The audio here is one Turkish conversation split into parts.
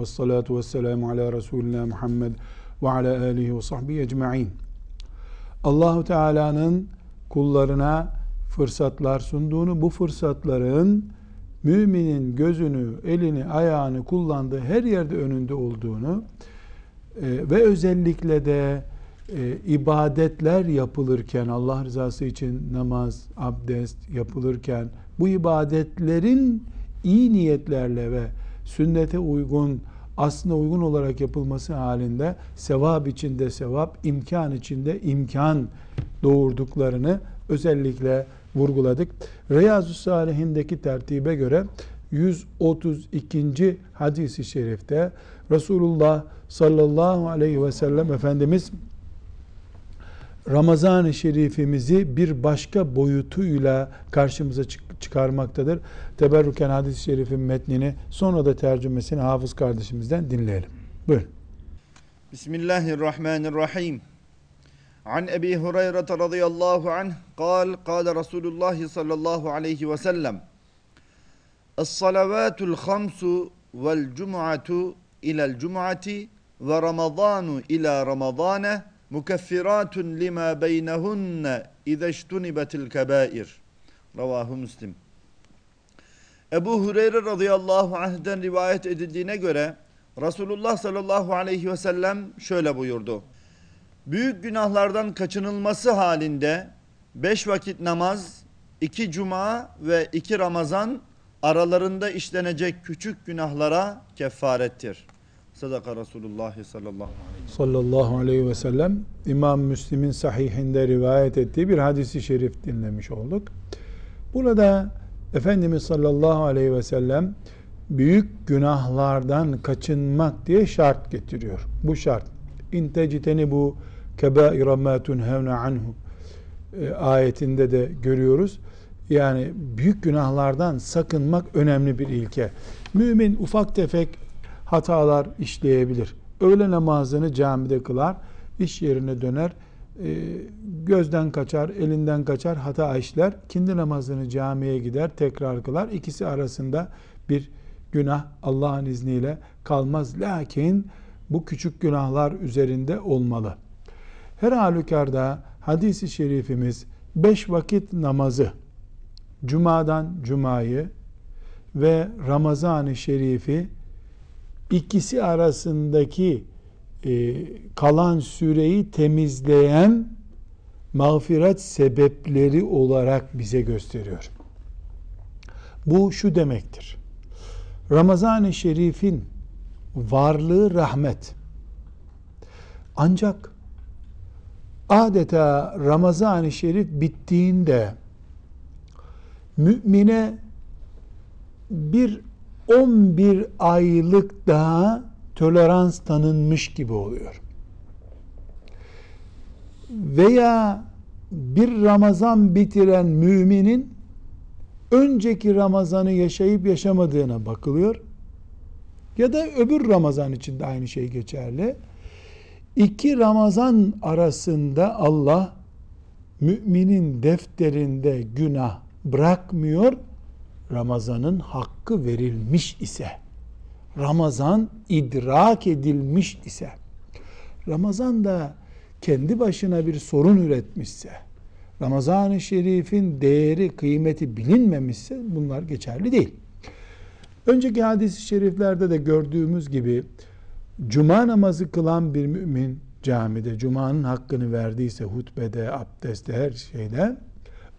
Ve salatu ve selamu ala Resulina Muhammed ve ala alihi ve sahbihi ecma'in. Allahu Teala'nın kullarına fırsatlar sunduğunu, bu fırsatların müminin gözünü, elini, ayağını kullandığı her yerde önünde olduğunu e, ve özellikle de e, ibadetler yapılırken Allah rızası için namaz, abdest yapılırken bu ibadetlerin iyi niyetlerle ve sünnete uygun, aslına uygun olarak yapılması halinde sevap içinde sevap, imkan içinde imkan doğurduklarını özellikle vurguladık. Riyazu Salihindeki tertibe göre 132. hadisi şerifte Resulullah sallallahu aleyhi ve sellem Efendimiz Ramazan-ı Şerifimizi bir başka boyutuyla karşımıza çıkarmaktadır. Teberrüken hadis-i şerifin metnini sonra da tercümesini hafız kardeşimizden dinleyelim. Buyurun. Bismillahirrahmanirrahim. An Ebi Hureyre radıyallahu anh قال قال رسول الله صلى الله عليه وسلم الصلوات الخمس والجمعة إلى الجمعة ورمضان إلى رمضان mukeffiratun lima beynehunne izeştunibetil kebair. Ravahu Müslim. Ebu Hureyre radıyallahu anh'den rivayet edildiğine göre Resulullah sallallahu aleyhi ve sellem şöyle buyurdu. Büyük günahlardan kaçınılması halinde beş vakit namaz, iki cuma ve iki Ramazan aralarında işlenecek küçük günahlara kefarettir. Sadaka Resulullah sallallahu. Sallallahu aleyhi ve sellem İmam Müslim'in sahihinde rivayet ettiği bir hadisi şerif dinlemiş olduk. Burada Efendimiz sallallahu aleyhi ve sellem büyük günahlardan kaçınmak diye şart getiriyor. Bu şart. İnteciteni bu kebaira ma tunhevne anhu e, ayetinde de görüyoruz. Yani büyük günahlardan sakınmak önemli bir ilke. Mümin ufak tefek hatalar işleyebilir. Öğle namazını camide kılar, iş yerine döner, e, gözden kaçar, elinden kaçar, hata işler. Kindi namazını camiye gider, tekrar kılar. İkisi arasında bir günah Allah'ın izniyle kalmaz. Lakin bu küçük günahlar üzerinde olmalı. Her halükarda hadisi şerifimiz beş vakit namazı, Cuma'dan Cuma'yı ve Ramazan-ı Şerif'i ikisi arasındaki e, kalan süreyi temizleyen mağfiret sebepleri olarak bize gösteriyor. Bu şu demektir. Ramazan-ı Şerif'in varlığı rahmet. Ancak adeta Ramazan-ı Şerif bittiğinde mümine bir 11 aylık daha tolerans tanınmış gibi oluyor. Veya bir Ramazan bitiren müminin önceki Ramazan'ı yaşayıp yaşamadığına bakılıyor. Ya da öbür Ramazan için de aynı şey geçerli. İki Ramazan arasında Allah müminin defterinde günah bırakmıyor Ramazan'ın hakkı verilmiş ise, Ramazan idrak edilmiş ise, Ramazan da kendi başına bir sorun üretmişse, Ramazan-ı Şerif'in değeri, kıymeti bilinmemişse bunlar geçerli değil. Önceki hadis-i şeriflerde de gördüğümüz gibi cuma namazı kılan bir mümin camide cumanın hakkını verdiyse hutbede, abdestte her şeyde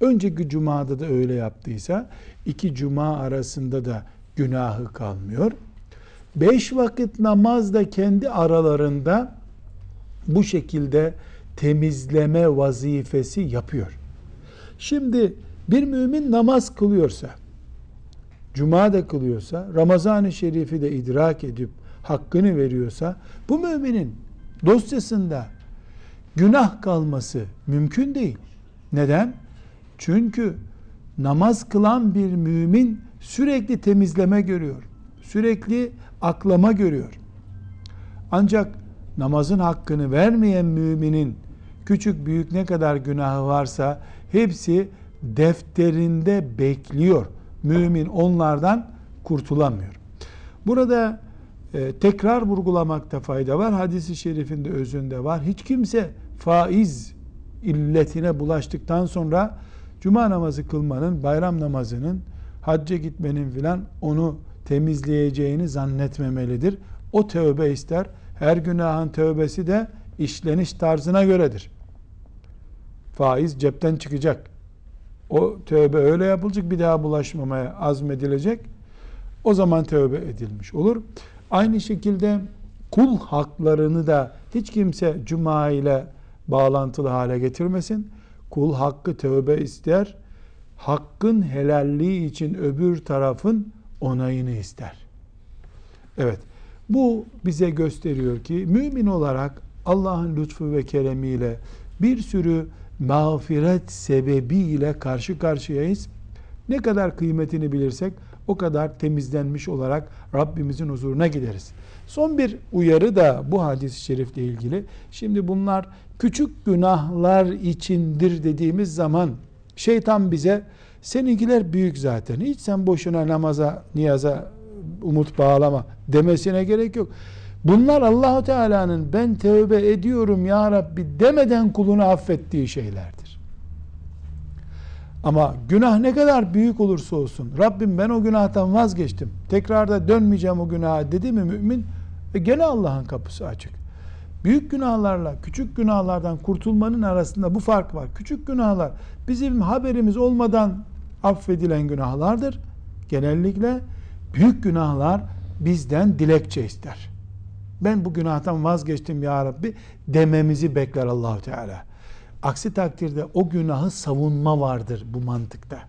önceki cumada da öyle yaptıysa iki cuma arasında da günahı kalmıyor. Beş vakit namaz da kendi aralarında bu şekilde temizleme vazifesi yapıyor. Şimdi bir mümin namaz kılıyorsa, cuma da kılıyorsa, Ramazan-ı Şerif'i de idrak edip hakkını veriyorsa, bu müminin dosyasında günah kalması mümkün değil. Neden? Çünkü namaz kılan bir mümin sürekli temizleme görüyor. Sürekli aklama görüyor. Ancak namazın hakkını vermeyen müminin küçük büyük ne kadar günahı varsa hepsi defterinde bekliyor. Mümin onlardan kurtulamıyor. Burada e, tekrar vurgulamakta fayda var. Hadisi şerifinde özünde var. Hiç kimse faiz illetine bulaştıktan sonra cuma namazı kılmanın, bayram namazının, hacca gitmenin filan onu temizleyeceğini zannetmemelidir. O tövbe ister. Her günahın tövbesi de işleniş tarzına göredir. Faiz cepten çıkacak. O tövbe öyle yapılacak bir daha bulaşmamaya azmedilecek. O zaman tövbe edilmiş olur. Aynı şekilde kul haklarını da hiç kimse cuma ile bağlantılı hale getirmesin. Kul hakkı tövbe ister. Hakkın helalliği için öbür tarafın onayını ister. Evet. Bu bize gösteriyor ki mümin olarak Allah'ın lütfu ve keremiyle bir sürü mağfiret sebebiyle karşı karşıyayız. Ne kadar kıymetini bilirsek o kadar temizlenmiş olarak Rabbimizin huzuruna gideriz. Son bir uyarı da bu hadis-i şerifle ilgili. Şimdi bunlar küçük günahlar içindir dediğimiz zaman şeytan bize seninkiler büyük zaten. Hiç sen boşuna namaza, niyaza umut bağlama demesine gerek yok. Bunlar Allahu Teala'nın ben tövbe ediyorum ya Rabbi demeden kulunu affettiği şeylerdir. Ama günah ne kadar büyük olursa olsun Rabbim ben o günahtan vazgeçtim. Tekrar da dönmeyeceğim o günaha dedi mi mümin e gene Allah'ın kapısı açık. Büyük günahlarla küçük günahlardan kurtulmanın arasında bu fark var. Küçük günahlar bizim haberimiz olmadan affedilen günahlardır. Genellikle büyük günahlar bizden dilekçe ister. Ben bu günahtan vazgeçtim ya Rabbi dememizi bekler Allahu Teala. Aksi takdirde o günahı savunma vardır bu mantıkta.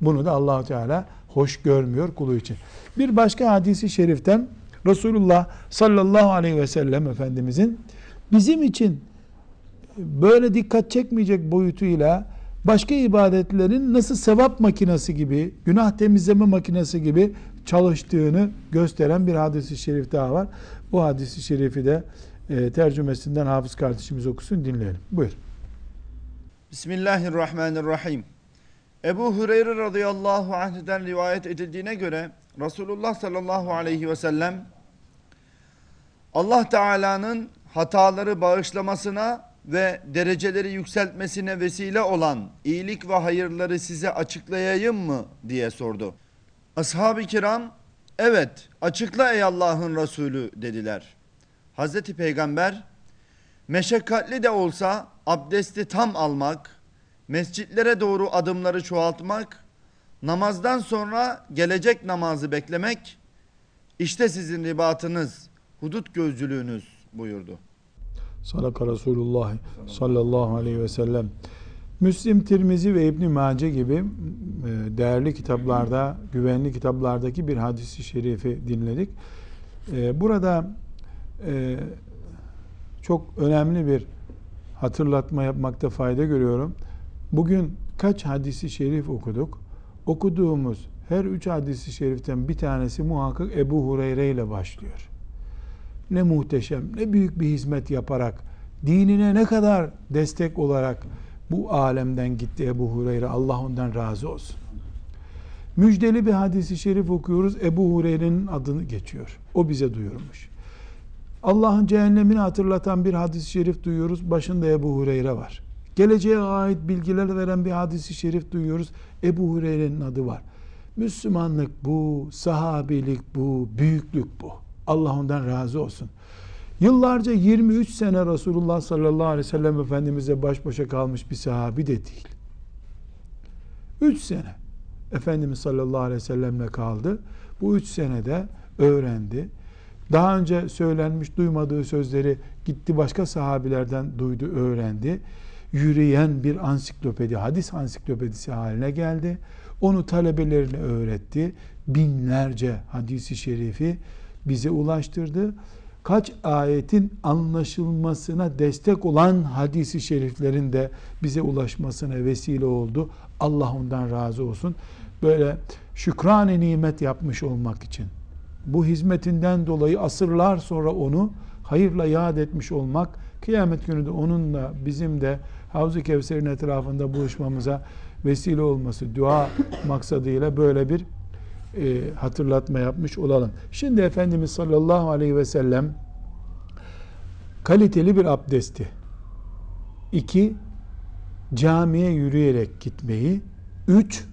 Bunu da Allahu Teala hoş görmüyor kulu için. Bir başka hadisi şeriften Resulullah sallallahu aleyhi ve sellem Efendimizin bizim için böyle dikkat çekmeyecek boyutuyla başka ibadetlerin nasıl sevap makinesi gibi, günah temizleme makinesi gibi çalıştığını gösteren bir hadisi şerif daha var. Bu hadisi şerifi de e, tercümesinden hafız kardeşimiz okusun dinleyelim. Buyur. Bismillahirrahmanirrahim. Ebu Hureyre radıyallahu anh'den rivayet edildiğine göre Resulullah sallallahu aleyhi ve sellem Allah Teala'nın hataları bağışlamasına ve dereceleri yükseltmesine vesile olan iyilik ve hayırları size açıklayayım mı diye sordu. Ashab-ı kiram evet açıkla ey Allah'ın Resulü dediler. Hazreti Peygamber meşakkatli de olsa abdesti tam almak, mescitlere doğru adımları çoğaltmak, namazdan sonra gelecek namazı beklemek, işte sizin ribatınız, hudut gözcülüğünüz buyurdu. Sadaka Resulullah sallallahu aleyhi ve sellem. Müslim, Tirmizi ve İbn Mace gibi e, değerli kitaplarda, güvenli kitaplardaki bir hadisi şerifi dinledik. E, burada e, çok önemli bir hatırlatma yapmakta fayda görüyorum. Bugün kaç hadisi şerif okuduk? Okuduğumuz her üç hadisi şeriften bir tanesi muhakkak Ebu Hureyre ile başlıyor. Ne muhteşem, ne büyük bir hizmet yaparak, dinine ne kadar destek olarak bu alemden gitti Ebu Hureyre. Allah ondan razı olsun. Müjdeli bir hadisi şerif okuyoruz. Ebu Hureyre'nin adını geçiyor. O bize duyurmuş. Allah'ın cehennemini hatırlatan bir hadis-i şerif duyuyoruz. Başında Ebu Hureyre var. Geleceğe ait bilgiler veren bir hadis-i şerif duyuyoruz. Ebu Hureyre'nin adı var. Müslümanlık bu, sahabilik bu, büyüklük bu. Allah ondan razı olsun. Yıllarca 23 sene Resulullah sallallahu aleyhi ve sellem Efendimiz'e baş başa kalmış bir sahabi de değil. 3 sene Efendimiz sallallahu aleyhi ve sellemle kaldı. Bu 3 senede öğrendi. Daha önce söylenmiş duymadığı sözleri gitti başka sahabilerden duydu, öğrendi. Yürüyen bir ansiklopedi, hadis ansiklopedisi haline geldi. Onu talebelerine öğretti. Binlerce hadisi şerifi bize ulaştırdı. Kaç ayetin anlaşılmasına destek olan hadisi şeriflerin de bize ulaşmasına vesile oldu. Allah ondan razı olsun. Böyle şükran nimet yapmış olmak için bu hizmetinden dolayı asırlar sonra onu hayırla yad etmiş olmak, kıyamet günü de onunla bizim de Havz-ı Kevser'in etrafında buluşmamıza vesile olması, dua maksadıyla böyle bir e, hatırlatma yapmış olalım. Şimdi Efendimiz sallallahu aleyhi ve sellem kaliteli bir abdesti, iki camiye yürüyerek gitmeyi, üç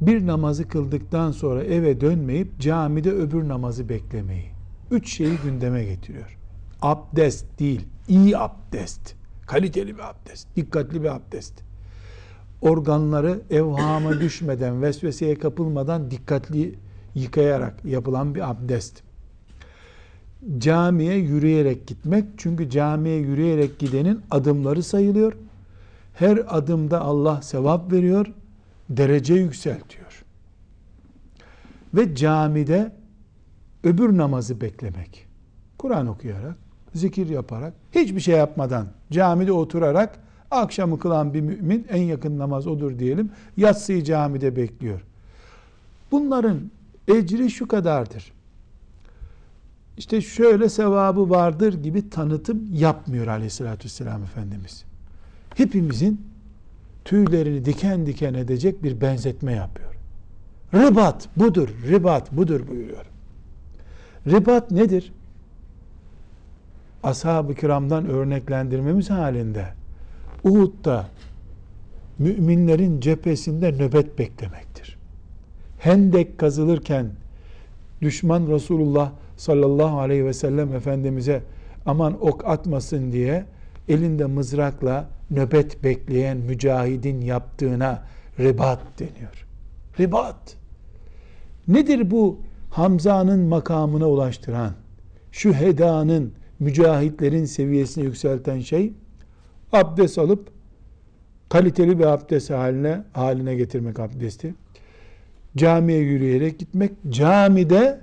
bir namazı kıldıktan sonra eve dönmeyip camide öbür namazı beklemeyi. Üç şeyi gündeme getiriyor. Abdest değil, iyi abdest. Kaliteli bir abdest, dikkatli bir abdest. Organları evhama düşmeden, vesveseye kapılmadan dikkatli yıkayarak yapılan bir abdest. Camiye yürüyerek gitmek, çünkü camiye yürüyerek gidenin adımları sayılıyor. Her adımda Allah sevap veriyor derece yükseltiyor. Ve camide öbür namazı beklemek. Kur'an okuyarak, zikir yaparak, hiçbir şey yapmadan, camide oturarak akşamı kılan bir mümin en yakın namaz odur diyelim. Yatsıyı camide bekliyor. Bunların ecri şu kadardır. İşte şöyle sevabı vardır gibi tanıtım yapmıyor aleyhissalatü vesselam Efendimiz. Hepimizin tüylerini diken diken edecek bir benzetme yapıyor. Ribat budur, ribat budur buyuruyor. Ribat nedir? Ashab-ı kiramdan örneklendirmemiz halinde Uhud'da müminlerin cephesinde nöbet beklemektir. Hendek kazılırken düşman Resulullah sallallahu aleyhi ve sellem Efendimiz'e aman ok atmasın diye elinde mızrakla nöbet bekleyen mücahidin yaptığına ribat deniyor. Ribat. Nedir bu Hamza'nın makamına ulaştıran, şu hedanın, mücahitlerin seviyesine yükselten şey? Abdest alıp kaliteli bir abdest haline haline getirmek abdesti. Camiye yürüyerek gitmek, camide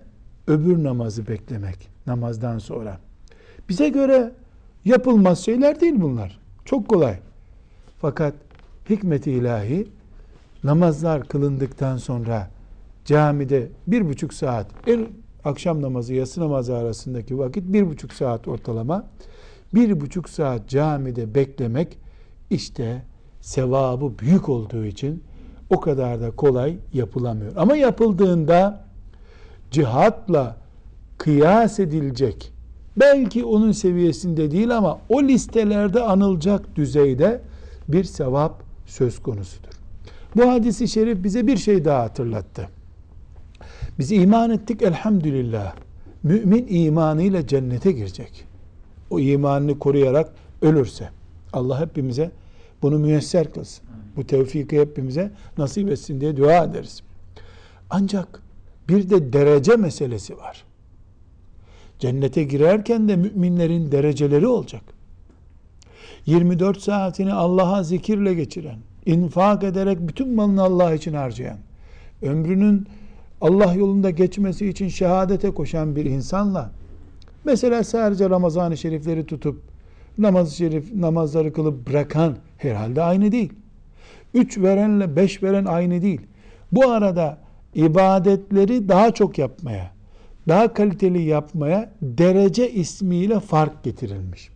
öbür namazı beklemek namazdan sonra. Bize göre yapılmaz şeyler değil bunlar. Çok kolay. Fakat hikmeti ilahi namazlar kılındıktan sonra camide bir buçuk saat en akşam namazı yatsı namazı arasındaki vakit bir buçuk saat ortalama bir buçuk saat camide beklemek işte sevabı büyük olduğu için o kadar da kolay yapılamıyor. Ama yapıldığında cihatla kıyas edilecek belki onun seviyesinde değil ama o listelerde anılacak düzeyde bir sevap söz konusudur. Bu hadisi şerif bize bir şey daha hatırlattı. Biz iman ettik elhamdülillah. Mümin imanıyla cennete girecek. O imanını koruyarak ölürse. Allah hepimize bunu müyesser kılsın. Bu tevfiki hepimize nasip etsin diye dua ederiz. Ancak bir de derece meselesi var. Cennete girerken de müminlerin dereceleri olacak. 24 saatini Allah'a zikirle geçiren, infak ederek bütün malını Allah için harcayan, ömrünün Allah yolunda geçmesi için şehadete koşan bir insanla mesela sadece Ramazan-ı Şerifleri tutup namaz şerif namazları kılıp bırakan herhalde aynı değil. Üç verenle beş veren aynı değil. Bu arada ibadetleri daha çok yapmaya, daha kaliteli yapmaya derece ismiyle fark getirilmiş.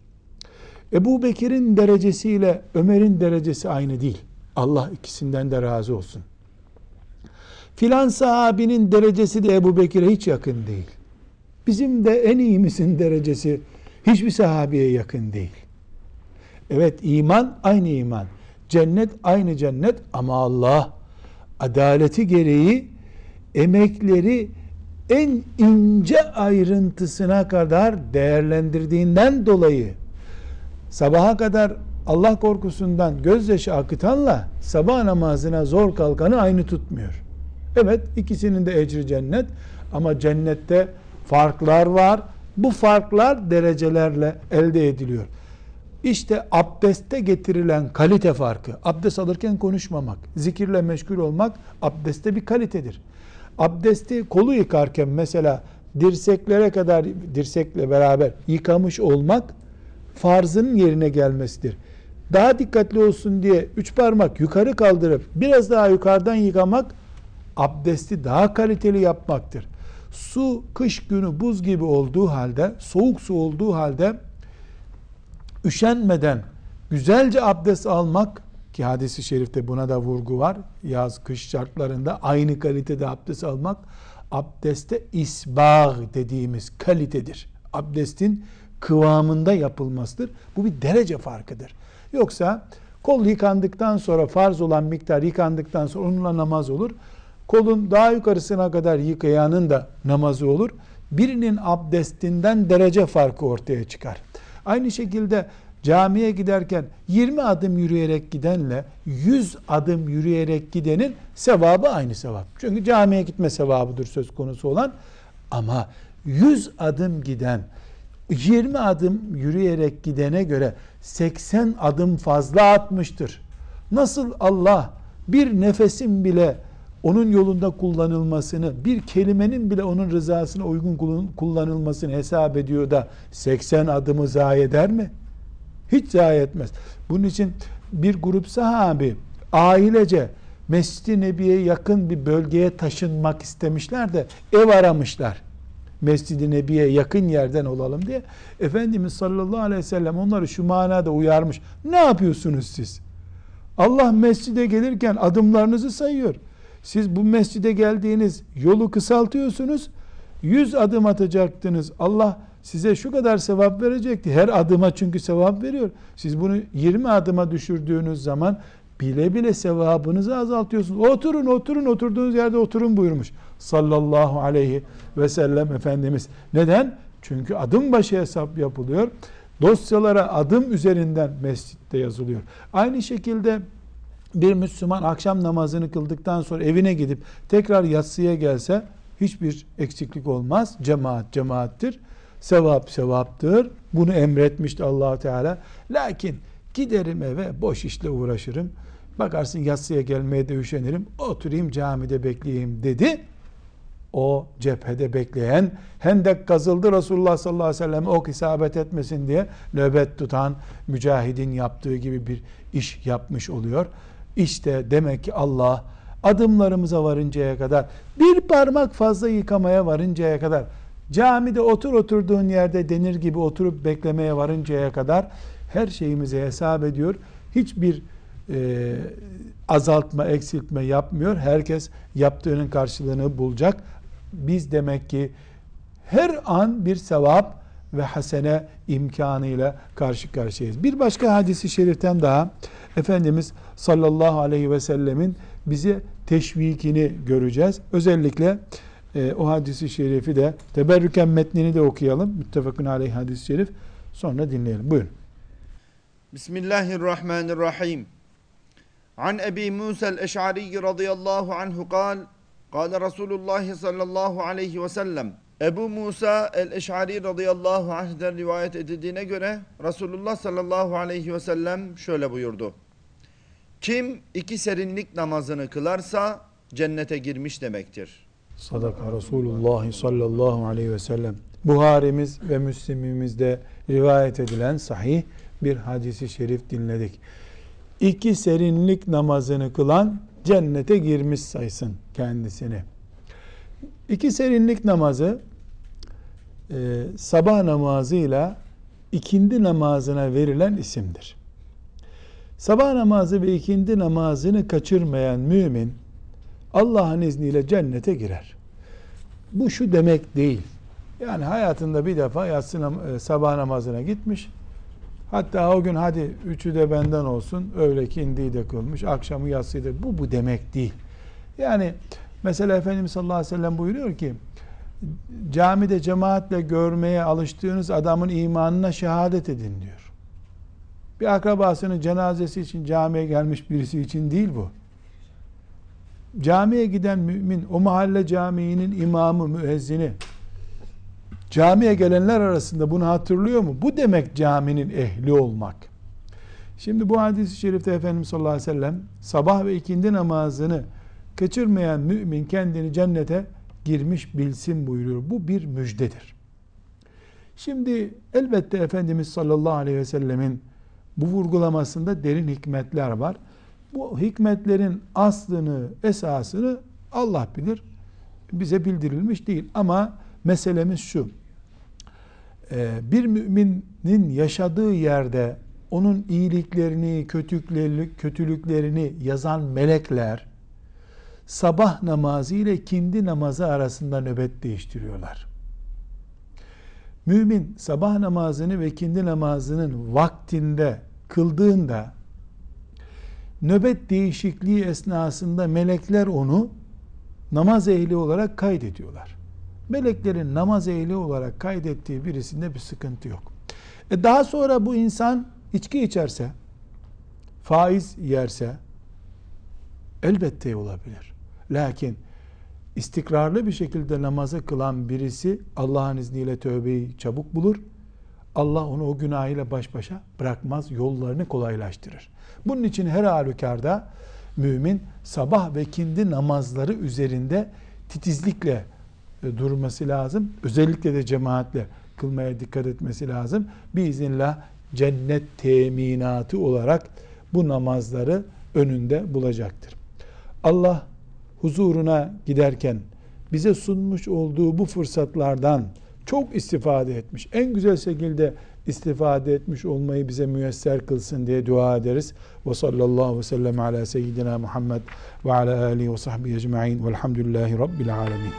Ebu Bekir'in derecesiyle Ömer'in derecesi aynı değil. Allah ikisinden de razı olsun. Filan sahabinin derecesi de Ebu Bekir'e hiç yakın değil. Bizim de en iyimizin derecesi hiçbir sahabeye yakın değil. Evet iman aynı iman. Cennet aynı cennet ama Allah adaleti gereği emekleri en ince ayrıntısına kadar değerlendirdiğinden dolayı sabaha kadar Allah korkusundan gözyaşı akıtanla sabah namazına zor kalkanı aynı tutmuyor. Evet ikisinin de ecri cennet ama cennette farklar var. Bu farklar derecelerle elde ediliyor. İşte abdeste getirilen kalite farkı. Abdest alırken konuşmamak, zikirle meşgul olmak abdeste bir kalitedir abdesti kolu yıkarken mesela dirseklere kadar dirsekle beraber yıkamış olmak farzının yerine gelmesidir. Daha dikkatli olsun diye üç parmak yukarı kaldırıp biraz daha yukarıdan yıkamak abdesti daha kaliteli yapmaktır. Su kış günü buz gibi olduğu halde, soğuk su olduğu halde üşenmeden güzelce abdest almak ki hadisi şerifte buna da vurgu var. Yaz kış şartlarında aynı kalitede abdest almak abdeste isbağ dediğimiz kalitedir. Abdestin kıvamında yapılmasıdır. Bu bir derece farkıdır. Yoksa kol yıkandıktan sonra farz olan miktar yıkandıktan sonra onunla namaz olur. Kolun daha yukarısına kadar yıkayanın da namazı olur. Birinin abdestinden derece farkı ortaya çıkar. Aynı şekilde camiye giderken 20 adım yürüyerek gidenle 100 adım yürüyerek gidenin sevabı aynı sevap. Çünkü camiye gitme sevabıdır söz konusu olan. Ama 100 adım giden 20 adım yürüyerek gidene göre 80 adım fazla atmıştır. Nasıl Allah bir nefesin bile onun yolunda kullanılmasını, bir kelimenin bile onun rızasına uygun kullanılmasını hesap ediyor da 80 adımı zayi eder mi? Hiç zayi etmez. Bunun için bir grup sahabi ailece Mescid-i Nebi'ye yakın bir bölgeye taşınmak istemişler de ev aramışlar. Mescid-i Nebi'ye yakın yerden olalım diye. Efendimiz sallallahu aleyhi ve sellem onları şu manada uyarmış. Ne yapıyorsunuz siz? Allah mescide gelirken adımlarınızı sayıyor. Siz bu mescide geldiğiniz yolu kısaltıyorsunuz. 100 adım atacaktınız. Allah size şu kadar sevap verecekti. Her adıma çünkü sevap veriyor. Siz bunu 20 adıma düşürdüğünüz zaman bile bile sevabınızı azaltıyorsunuz. Oturun oturun oturduğunuz yerde oturun buyurmuş. Sallallahu aleyhi ve sellem Efendimiz. Neden? Çünkü adım başı hesap yapılıyor. Dosyalara adım üzerinden mescitte yazılıyor. Aynı şekilde bir Müslüman akşam namazını kıldıktan sonra evine gidip tekrar yatsıya gelse hiçbir eksiklik olmaz. Cemaat cemaattir. Sevap sevaptır. Bunu emretmişti allah Teala. Lakin giderim eve boş işle uğraşırım. Bakarsın yatsıya gelmeye de üşenirim. Oturayım camide bekleyeyim dedi. O cephede bekleyen hendek kazıldı Resulullah sallallahu aleyhi ve sellem ok isabet etmesin diye nöbet tutan mücahidin yaptığı gibi bir iş yapmış oluyor. İşte demek ki Allah adımlarımıza varıncaya kadar bir parmak fazla yıkamaya varıncaya kadar camide otur oturduğun yerde denir gibi oturup beklemeye varıncaya kadar her şeyimizi hesap ediyor. Hiçbir e, azaltma, eksiltme yapmıyor. Herkes yaptığının karşılığını bulacak. Biz demek ki her an bir sevap ve hasene imkanıyla karşı karşıyayız. Bir başka hadisi şeriften daha Efendimiz sallallahu aleyhi ve sellemin bize teşvikini göreceğiz. Özellikle e, o hadisi şerifi de teberrüken metnini de okuyalım. Müttefakun aleyhi hadis-i şerif. Sonra dinleyelim. Buyurun. Bismillahirrahmanirrahim. An Ebi Musa el-Eş'ari radıyallahu anhu kal, kal Resulullah sallallahu aleyhi ve sellem, Ebu Musa el-Eş'ari radıyallahu anh'den rivayet edildiğine göre Resulullah sallallahu aleyhi ve sellem şöyle buyurdu. Kim iki serinlik namazını kılarsa cennete girmiş demektir. Sadaka Resulullah sallallahu aleyhi ve sellem. Buharimiz ve Müslimimizde rivayet edilen sahih bir hadisi şerif dinledik. İki serinlik namazını kılan cennete girmiş saysın kendisini. İki serinlik namazı e, sabah namazıyla ikindi namazına verilen isimdir. Sabah namazı ve ikindi namazını kaçırmayan mümin Allah'ın izniyle cennete girer. Bu şu demek değil. Yani hayatında bir defa yatsı e, sabah namazına gitmiş. Hatta o gün hadi üçü de benden olsun. Öğle kindiyi de kılmış. Akşamı yatsıyı da. Bu bu demek değil. Yani mesela Efendimiz sallallahu aleyhi ve sellem buyuruyor ki camide cemaatle görmeye alıştığınız adamın imanına şehadet edin diyor. Bir akrabasının cenazesi için camiye gelmiş birisi için değil bu. Camiye giden mümin, o mahalle caminin imamı, müezzini, camiye gelenler arasında bunu hatırlıyor mu? Bu demek caminin ehli olmak. Şimdi bu hadis-i şerifte Efendimiz sallallahu aleyhi ve sellem sabah ve ikindi namazını kaçırmayan mümin kendini cennete girmiş bilsin buyuruyor. Bu bir müjdedir. Şimdi elbette Efendimiz sallallahu aleyhi ve sellemin bu vurgulamasında derin hikmetler var. Bu hikmetlerin aslını, esasını Allah bilir. Bize bildirilmiş değil. Ama meselemiz şu. Ee, bir müminin yaşadığı yerde onun iyiliklerini, kötülüklerini, kötülüklerini yazan melekler sabah namazı ile kindi namazı arasında nöbet değiştiriyorlar. Mümin sabah namazını ve kindi namazının vaktinde kıldığında nöbet değişikliği esnasında melekler onu namaz ehli olarak kaydediyorlar. Meleklerin namaz ehli olarak kaydettiği birisinde bir sıkıntı yok. E daha sonra bu insan içki içerse, faiz yerse elbette olabilir. Lakin istikrarlı bir şekilde namazı kılan birisi Allah'ın izniyle tövbeyi çabuk bulur. Allah onu o günahıyla baş başa bırakmaz, yollarını kolaylaştırır. Bunun için her halükarda mümin sabah ve kindi namazları üzerinde titizlikle e, durması lazım. Özellikle de cemaatle kılmaya dikkat etmesi lazım. Biiznillah cennet teminatı olarak bu namazları önünde bulacaktır. Allah huzuruna giderken bize sunmuş olduğu bu fırsatlardan çok istifade etmiş. En güzel şekilde istifade etmiş olmayı bize müyesser kılsın diye dua ederiz. Ve sallallahu sellem ala seyyidina Muhammed ve ala alihi ve sahbihi ecma'in velhamdülillahi rabbil alemin.